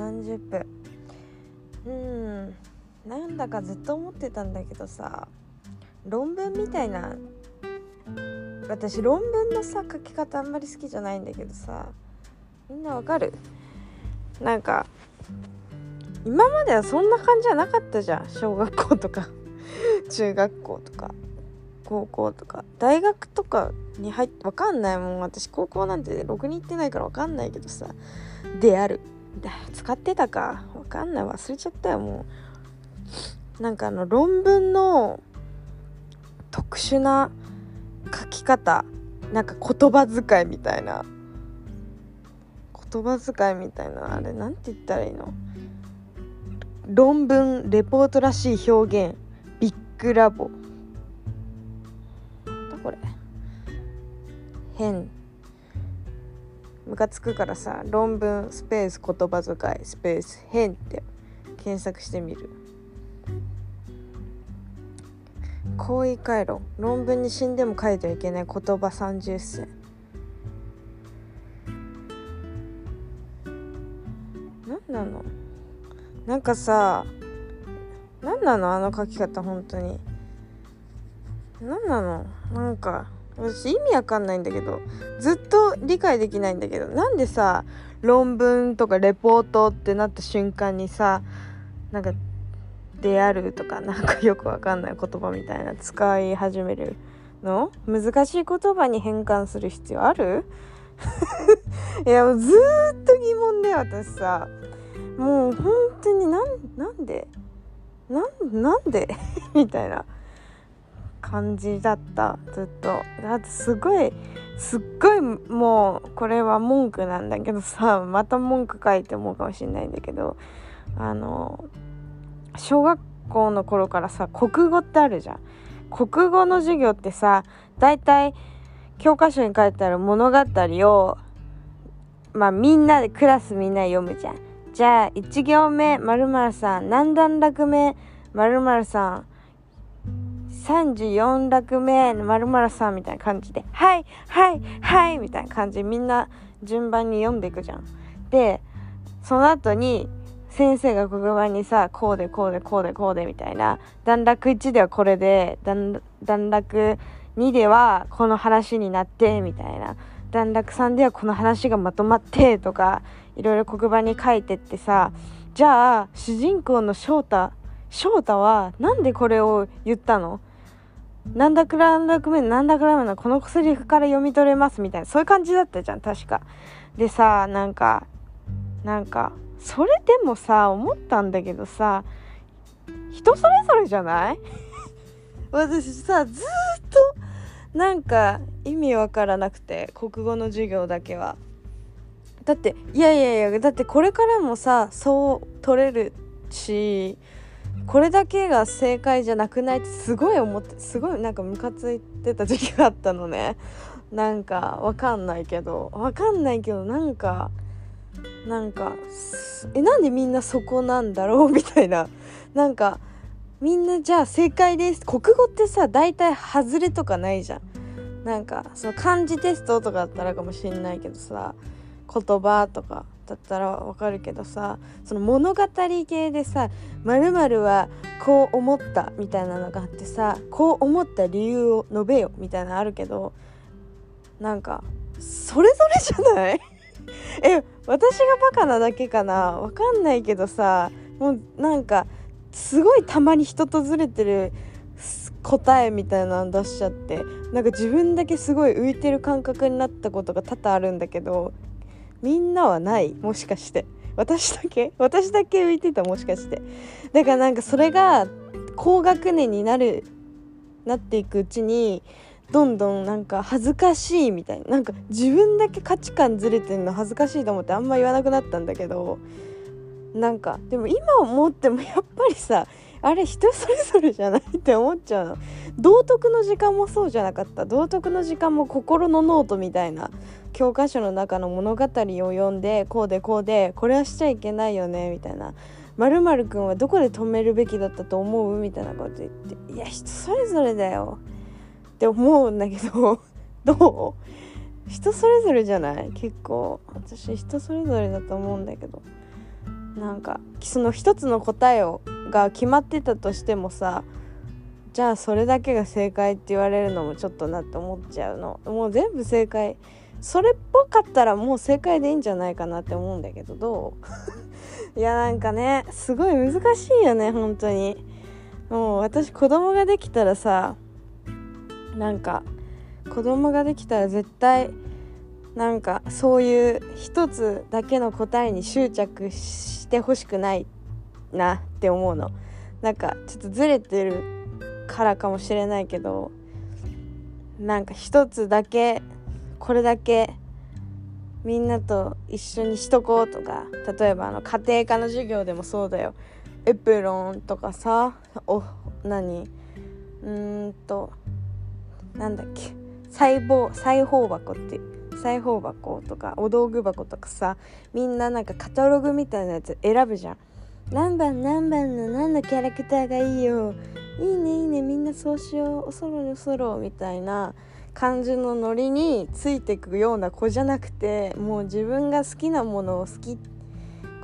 30分。うん。なんだかずっと思ってたんだけどさ論文みたいな私論文のさ書き方あんまり好きじゃないんだけどさみんなわかる？なんか今まではそんな感じじゃなかったじゃん。小学校とか 中学校とか高校とか。大学とかに入ってわかんないもん。私高校なんてろくに行ってないからわかんないけどさである。使ってたか。わかんない。忘れちゃったよもう。なんかあの論文の特殊な書き方。なんか言葉遣いみたいな。言葉遣いみたいな。あれなんて言ったらいいの？論文レポートらしい表現。ビッグラボ。だこれ。変。ムカつくからさ論文スペース言葉遣いスペース変って検索してみる。行為回路。論文に死んでも書いてはいけない言葉30選。何なの？なんかさ何なの？あの書き方本当に。何なの？なんか私意味わかんないんだけどずっと理解できないんだけどなんでさ論文とかレポートってなった瞬間にさなんか「である」とかなんかよくわかんない言葉みたいな使い始めるの？難しい言葉に変換する必要ある？いやもうずっと疑問で私さ。もう本当になんなんで？なんなんで？みたいな。感じだった。ずっと。だってすごいすっごいもうこれは文句なんだけどさまた文句書いて思うかもしんないんだけどあの小学校の頃からさ国語ってあるじゃん。国語の授業ってさ大体教科書に書いてある物語をまあみんなでクラスみんな読むじゃん。じゃあ1行目〇〇さん。何段落目？〇〇さん。34落目まるまるさんみたいな感じで「はいはいはい」みたいな感じでみんな順番に読んでいくじゃん。でその後に先生が黒板にさこうでこうでこうでこうでみたいな段落1ではこれで段落2ではこの話になってみたいな段落3ではこの話がまとまってとかいろいろ黒板に書いてってさじゃあ主人公の翔太翔太はなんでこれを言ったの？なんだくらんだくめなんだくらめのこのセリフから読み取れますみたいなそういう感じだったじゃん確かでさなんかなんかそれでもさ思ったんだけどさ人それぞれじゃない私さずっとなんか意味わからなくて国語の授業だけはだっていやいやいやだってこれからもさそう取れるしこれだけが正解じゃなくないってすごい思ってすごいなんかムカついてた時期があったのね。なんかわかんないけどわかんないけどなんかなんかえなんでみんなそこなんだろう？みたいな。なんかみんなじゃあ正解です。国語ってさ大体外れとかないじゃん。なんかその漢字テストとかだったらかもしんないけどさ言葉とか。だったらわかるけどさその物語系でさ「まるはこう思った」みたいなのがあってさこう思った理由を述べよみたいなのあるけどなんかそれぞれじゃない？え私がバカなだけかな？わかんないけどさもうなんかすごいたまに人とずれてる答えみたいなの出しちゃってなんか自分だけすごい浮いてる感覚になったことが多々あるんだけどみんなはないもしかして。私だけ？私だけ浮いてたもしかして。だからなんかそれが高学年になるなっていくうちにどんどんなんか恥ずかしいみたいな。なんか自分だけ価値観ずれてるの恥ずかしいと思ってあんま言わなくなったんだけど。なんかでも今思ってもやっぱりさあれ人それぞれじゃないって思っちゃうの。道徳の時間もそうじゃなかった。道徳の時間も心のノートみたいな教科書の中の物語を読んでこうでこうでこれはしちゃいけないよねみたいな「まるくんはどこで止めるべきだったと思う?」みたいなこと言って「いや人それぞれだよ」って思うんだけど。どう？人それぞれじゃない？結構。私人それぞれだと思うんだけど。なんかその一つの答えをが決まってたとしてもさじゃあそれだけが正解って言われるのもちょっとなって思っちゃうの。もう全部正解。それっぽかったらもう正解でいいんじゃないかなって思うんだけどどう？いやなんかねすごい難しいよね本当に。もう私子供ができたらさなんか子供ができたら絶対なんかそういう一つだけの答えに執着してほしくないなって思うの。なんかちょっとずれてるからかもしれないけどなんか一つだけこれだけみんなと一緒にしとこうとか例えばあの家庭科の授業でもそうだよ。エプロンとかさお何？うーんとなんだっけ？裁縫裁縫箱って裁縫箱とかお道具箱とかさみんななんかカタログみたいなやつ選ぶじゃん。何番何番の何のキャラクターがいいよ。いいねいいねみんなそうしよう。おそろおそろみたいな感じのノリについてくような子じゃなくてもう自分が好きなものを好き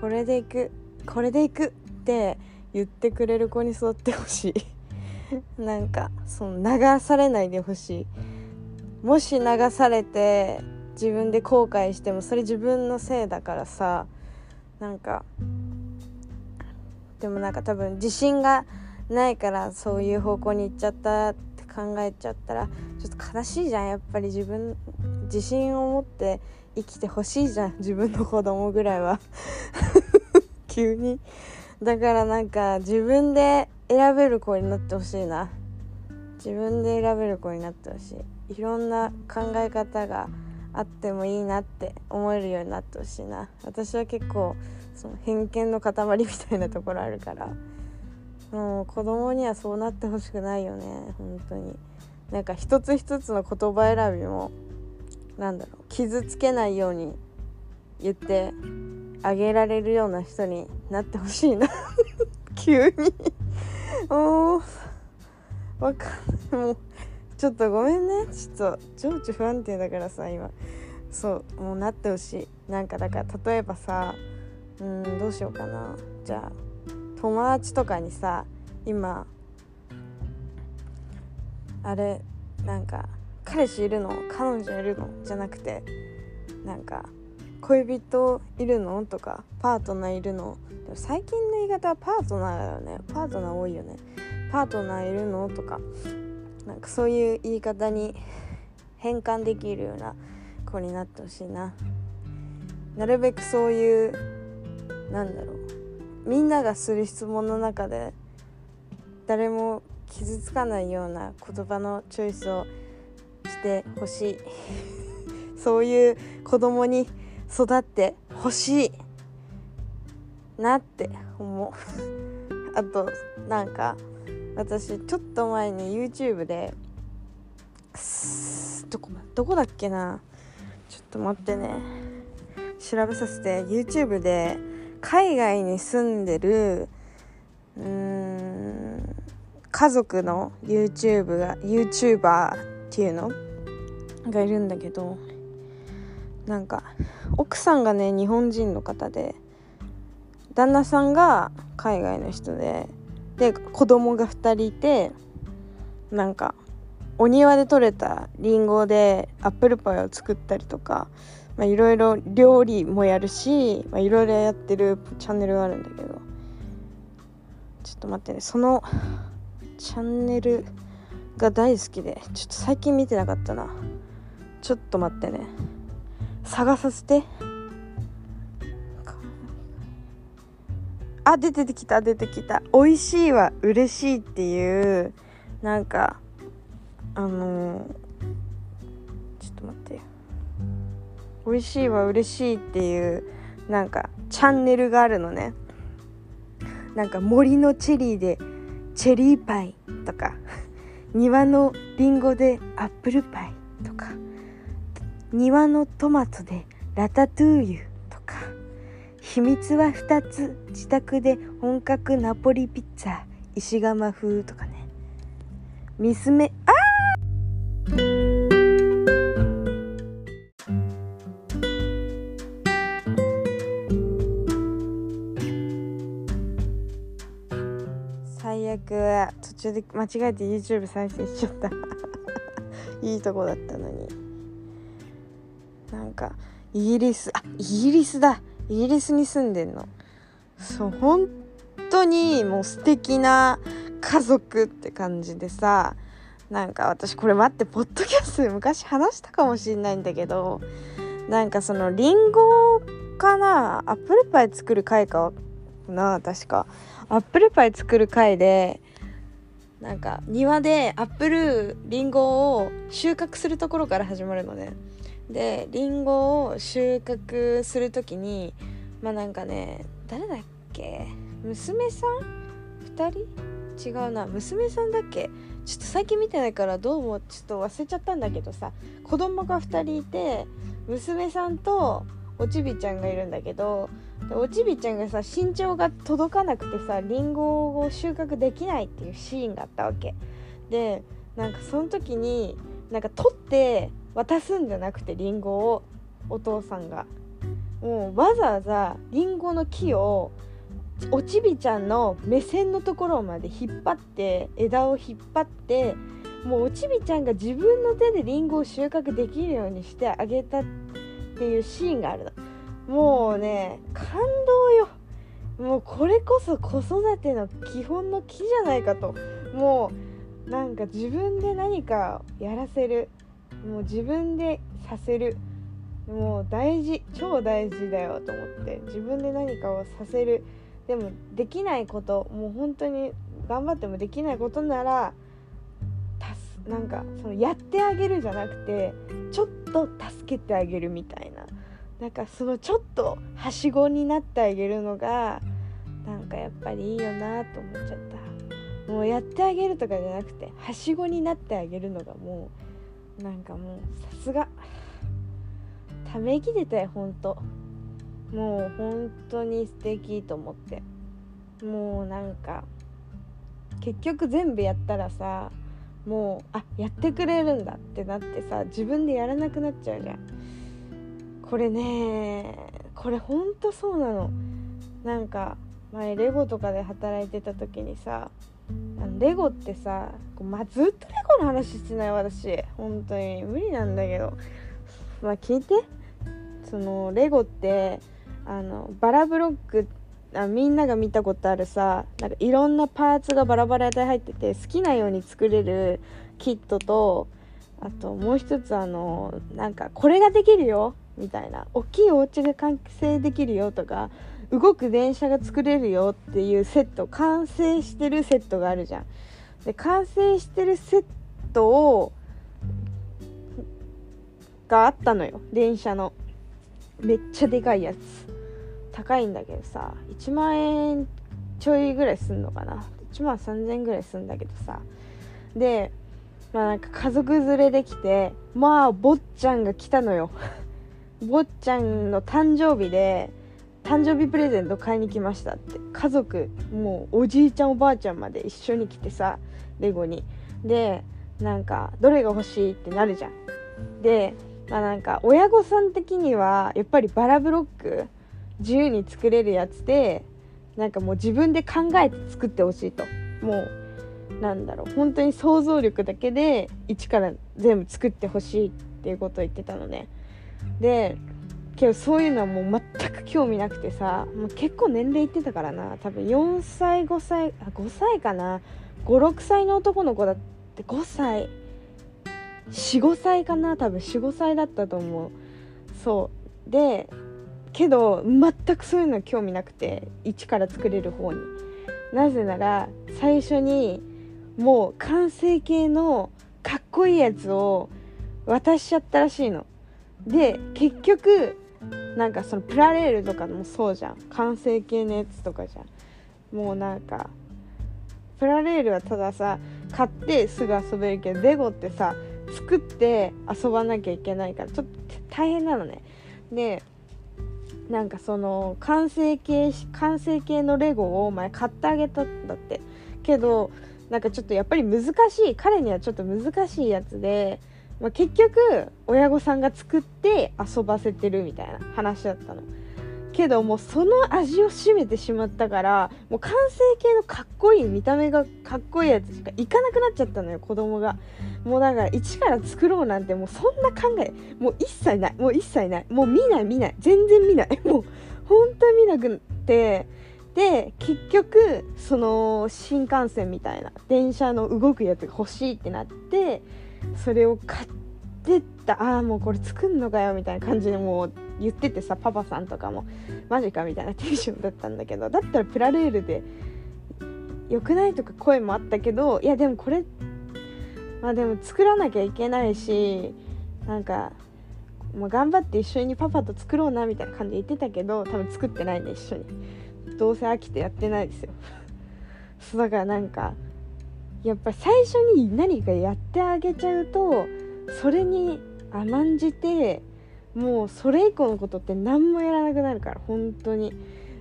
これでいくこれでいくって言ってくれる子に育ってほしい。なんかその流されないでほしい。もし流されて自分で後悔してもそれ自分のせいだからさ。なんかでもなんか多分自信がないからそういう方向に行っちゃったって考えちゃったらちょっと悲しいじゃんやっぱり自分自信を持って生きてほしいじゃん 自分の子供ぐらいは。急に。だからなんか自分で選べる子になってほしいな。自分で選べる子になってほしい。いろんな考え方があってもいいなって思えるようになってほしいな。私は結構その偏見の塊みたいなところあるから。もう子供にはそうなってほしくないよね本当に。なんか一つ一つの言葉選びもなんだろう傷つけないように言ってあげられるような人になってほしいな。急に。もうわかんない。もうちょっとごめんね。ちょっと情緒不安定だからさ今。そうもうなってほしい。なんかだから例えばさうんどうしようかな。じゃあ友達とかにさ今あれなんか彼氏いるの？彼女いるの？じゃなくてなんか恋人いるの？とかパートナーいるの？でも最近の言い方はパートナーだよね。パートナー多いよね。パートナーいるの？とかなんかそういう言い方に変換できるような子になってほしいな。なるべくそういうなんだろう。みんながする質問の中で誰も傷つかないような言葉のチョイスをしてほしい。そういう子供に育ってほしいなって思う。あとなんか私ちょっと前に YouTube でどこどこだっけな。ちょっと待ってね。調べさせて。YouTube で海外に住んでるうーん家族の YouTube が YouTuber っていうの？がいるんだけどなんか奥さんがね日本人の方で旦那さんが海外の人でで子供が2人いてなんかお庭で採れたりんごでアップルパイを作ったりとかいろいろ料理もやるしいろいろやってるチャンネルがあるんだけど。ちょっと待ってねそのチャンネルが大好きでちょっと最近見てなかったな。ちょっと待ってね。探させて。あ出てきた出てきた。美味しいは嬉しいっていうなんかあのー、ちょっと待って美味しいは嬉しいっていうなんかチャンネルがあるのね。なんか森のチェリーでチェリーパイとか 庭のリンゴでアップルパイとか庭のトマトでラタトゥーユとか秘密は2つ自宅で本格ナポリピッツァ石窯風とかね。娘あー！途中で間違えて YouTube 再生しちゃった。いいとこだったのに。なんかイギリスあイギリスだ。イギリスに住んでんの。そう本当にもう素敵な家族って感じでさなんか私これ待ってポッドキャストで昔話したかもしんないんだけどなんかそのリンゴかな？アップルパイ作る回かな確か。アップルパイ作る回でなんか庭でアップルリンゴを収穫するところから始まるのね。でリンゴを収穫する時にまあなんかね誰だっけ？娘さん？2人？違うな。娘さんだっけ？ちょっと最近見てないからどうもちょっと忘れちゃったんだけどさ。子供が2人いて娘さんとおちびちゃんがいるんだけどでおちびちゃんがさ身長が届かなくてさりんごを収穫できないっていうシーンがあったわけ。でなんかその時になんか取って渡すんじゃなくてりんごをお父さんが。もうわざわざりんごの木をおちびちゃんの目線のところまで引っ張って枝を引っ張ってもうおちびちゃんが自分の手でりんごを収穫できるようにしてあげたっていうシーンがあるの。もうね感動よ。もうこれこそ子育ての基本の木じゃないかと。もうなんか自分で何かやらせる。もう自分でさせる。もう大事。超大事だよと思って。自分で何かをさせる。でもできないこと。もう本当に頑張ってもできないことならなんかそのやってあげるじゃなくてちょっと助けてあげるみたいな。なんかそのちょっとはしごになってあげるのがなんかやっぱりいいよなと思っちゃった。もうやってあげるとかじゃなくてはしごになってあげるのがもうなんかもうさすが。ため息出たよほんと。もう本当に素敵と思って。もうなんか結局全部やったらさもうあやってくれるんだってなってさ自分でやらなくなっちゃうじゃん。これねこれほんとそうなの。なんか前レゴとかで働いてた時にさあのレゴってさ、ま、ずっとレゴの話してない私。本当に。無理なんだけど。まあ聞いて。そのレゴってあのバラブロックあみんなが見たことあるさなんかいろんなパーツがバラバラで入ってて好きなように作れるキットとあともう一つあのなんかこれができるよ。みたいな。大きいお家が完成できるよとか動く電車が作れるよっていうセット完成してるセットがあるじゃん。で完成してるセットをがあったのよ。電車の。めっちゃでかいやつ。高いんだけどさ1万円ちょいぐらいすんのかな。1万3000円ぐらいすんだけどさ。でまあなんか家族連れで来てまあ坊ちゃんが来たのよ。坊ちゃんの誕生日で誕生日プレゼント買いに来ましたって。家族もうおじいちゃんおばあちゃんまで一緒に来てさレゴに。でなんかどれが欲しいってなるじゃん。でまあなんか親御さん的にはやっぱりバラブロック自由に作れるやつでなんかもう自分で考えて作ってほしいと。もうなんだろう。本当に想像力だけで一から全部作ってほしいっていうことを言ってたのね。でけどそういうのはもう全く興味なくてさもう結構年齢いってたからな。多分4歳5歳あ5歳かな。56歳の男の子だって5歳。45歳かな。多分45歳だったと思う。そう。でけど全くそういうの興味なくて一から作れる方に。なぜなら最初にもう完成形のかっこいいやつを渡しちゃったらしいの。で結局なんかそのプラレールとかもそうじゃん。完成形のやつとかじゃん。もうなんかプラレールはたださ買ってすぐ遊べるけどレゴってさ作って遊ばなきゃいけないからちょっと大変なのね。でなんかその完成形完成形のレゴをお前買ってあげたんだって。けどなんかちょっとやっぱり難しい。彼にはちょっと難しいやつで、まあ、結局親御さんが作って遊ばせてるみたいな話だったの。けどもうその味を占めてしまったからもう完成形のかっこいい見た目がかっこいいやつしかいかなくなっちゃったのよ子供が。もうだから一から作ろうなんてもうそんな考えもう一切ないもう一切ない。もう見ない見ない。全然見ない。もう本当に見なくって。で結局その新幹線みたいな電車の動くやつが欲しいってなってそれを買ってったああもうこれ作んのかよみたいな感じでもう言っててさパパさんとかもマジかみたいなテンションだったんだけどだったらプラレールで良くないとか声もあったけどいやでもこれまあでも作らなきゃいけないしなんかもう頑張って一緒にパパと作ろうなみたいな感じで言ってたけど多分作ってないね一緒に。どうせ飽きてやってないですよ。そうだからなんかやっぱ最初に何かやってあげちゃうとそれに甘んじてもうそれ以降のことって何もやらなくなるから本当に。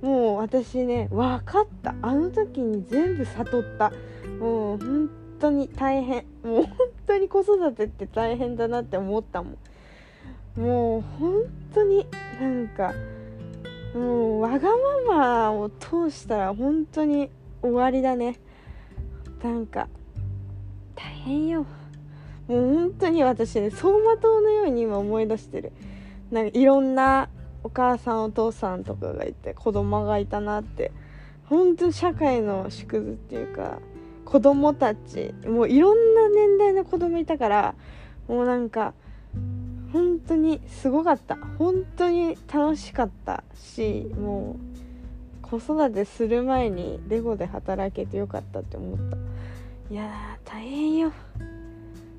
もう私ね分かった。あの時に全部悟った。もう本当に大変。もう本当に子育てって大変だなって思ったもん。もう本当になんかもうわがままを通したら本当に終わりだね。なんか大変よ。もう本当に私ね走馬灯のように今思い出してる。なんかいろんなお母さんお父さんとかがいて子供がいたなって。本当に社会の縮図っていうか子供たちもういろんな年代の子供いたからもうなんか本当にすごかった。本当に楽しかったしもう子育てする前にレゴで働けてよかったって思った。いや大変よ。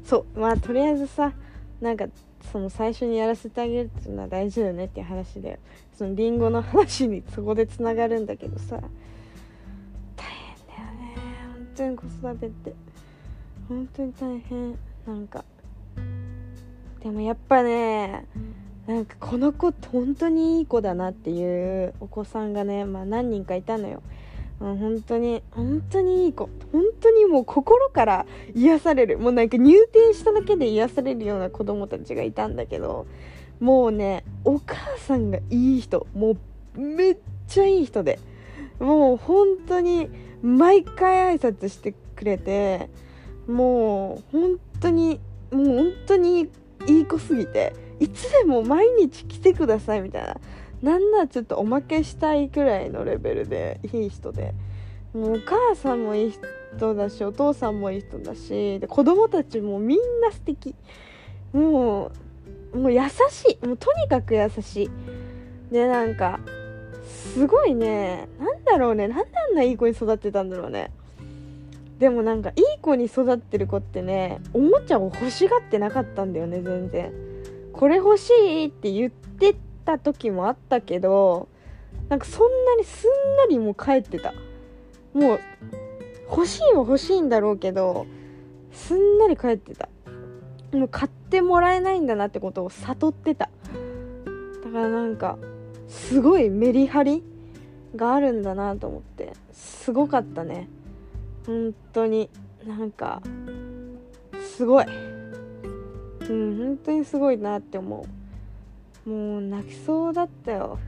そうまあとりあえずさなんかその最初にやらせてあげるっていうのは大事だよねっていう話でそのりんごの話にそこでつながるんだけどさ。大変だよね本当に子育てって。本当に大変。なんか。でもやっぱねなんかこの子って本当にいい子だなっていうお子さんがね、まあ、何人かいたのよ。もう本当に本当にいい子。本当にもう心から癒される。もうなんか入店しただけで癒されるような子供たちがいたんだけどもうねお母さんがいい人。もうめっちゃいい人で。もう本当に毎回挨拶してくれてもう本当にもう本当にいい子すぎていつでも毎日来てくださいみたいな。なんならちょっとおまけしたいくらいのレベルでいい人で。もうお母さんもいい人だしお父さんもいい人だしで子供たちもみんな素敵。もうもう優しい。もうとにかく優しい。でなんかすごいね。なんだろうね。なんであんないい子に育ってたんだろうね。でもなんかいい子に育ってる子ってねおもちゃを欲しがってなかったんだよね全然。これ欲しいって言ってた時もあったけどなんかそんなにすんなりもう帰ってた。もう欲しいは欲しいんだろうけどすんなり帰ってた。もう買ってもらえないんだなってことを悟ってた。だからなんかすごいメリハリがあるんだなと思ってすごかったね。本当に。なんかすごい。うん本当にすごいなって思う。もう泣きそうだったよ。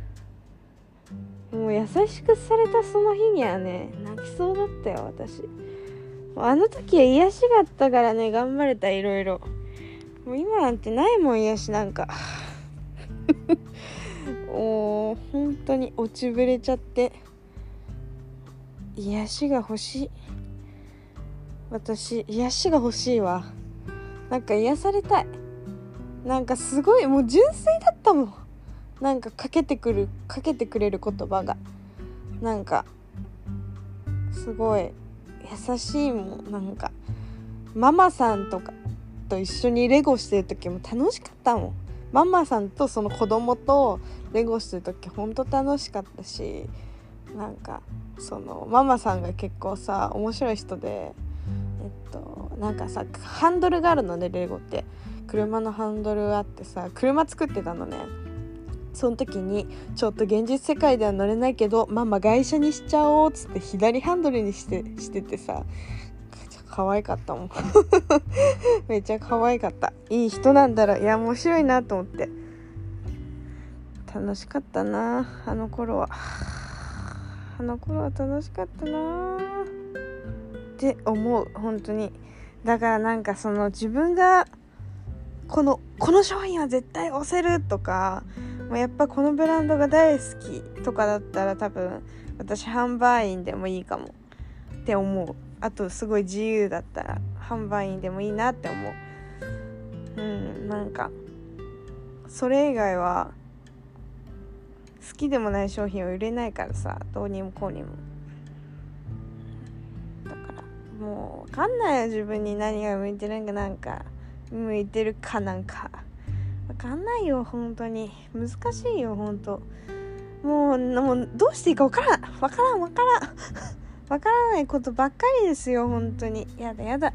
もう優しくされたその日にはね泣きそうだったよ私。あの時は癒しがあったからね頑張れたいろいろ。もう今なんてないもん癒しなんか。もう本当に落ちぶれちゃって。癒しが欲しい。私癒しが欲しいわ。なんか癒されたい。なんかすごいもう純粋だったもん。なんかかけてくるかけてくれる言葉が。なんかすごい優しいもん。なんかママさんとかと一緒にレゴしてる時も楽しかったもん。ママさんとその子供とレゴしてる時ほんと楽しかったし。なんかそのママさんが結構さ面白い人でえっとなんかさハンドルがあるのねレゴって。車のハンドルあってさ車作ってたのね。その時にちょっと現実世界では乗れないけどママ外車にしちゃおうっつって左ハンドルにしてしててさ可愛かったもん。めっちゃ可愛かった。いい人なんだろ。いや面白いなと思って。楽しかったなあの頃は。あの頃は楽しかったな。って思う本当に。だからなんかその自分がこのこの商品は絶対押せるとかもうやっぱこのブランドが大好きとかだったら多分私販売員でもいいかも。って思う。あとすごい自由だったら販売員でもいいなって思う。うんなんかそれ以外は好きでもない商品は売れないからさどうにもこうにも。だからもう分かんないよ自分に何が向いてるんかなんか。向いてるかなんか。分かんないよ本当に。難しいよ本当。もうもうどうしていいか分からん。分からん分からん。分からないことばっかりですよ本当に。やだやだ。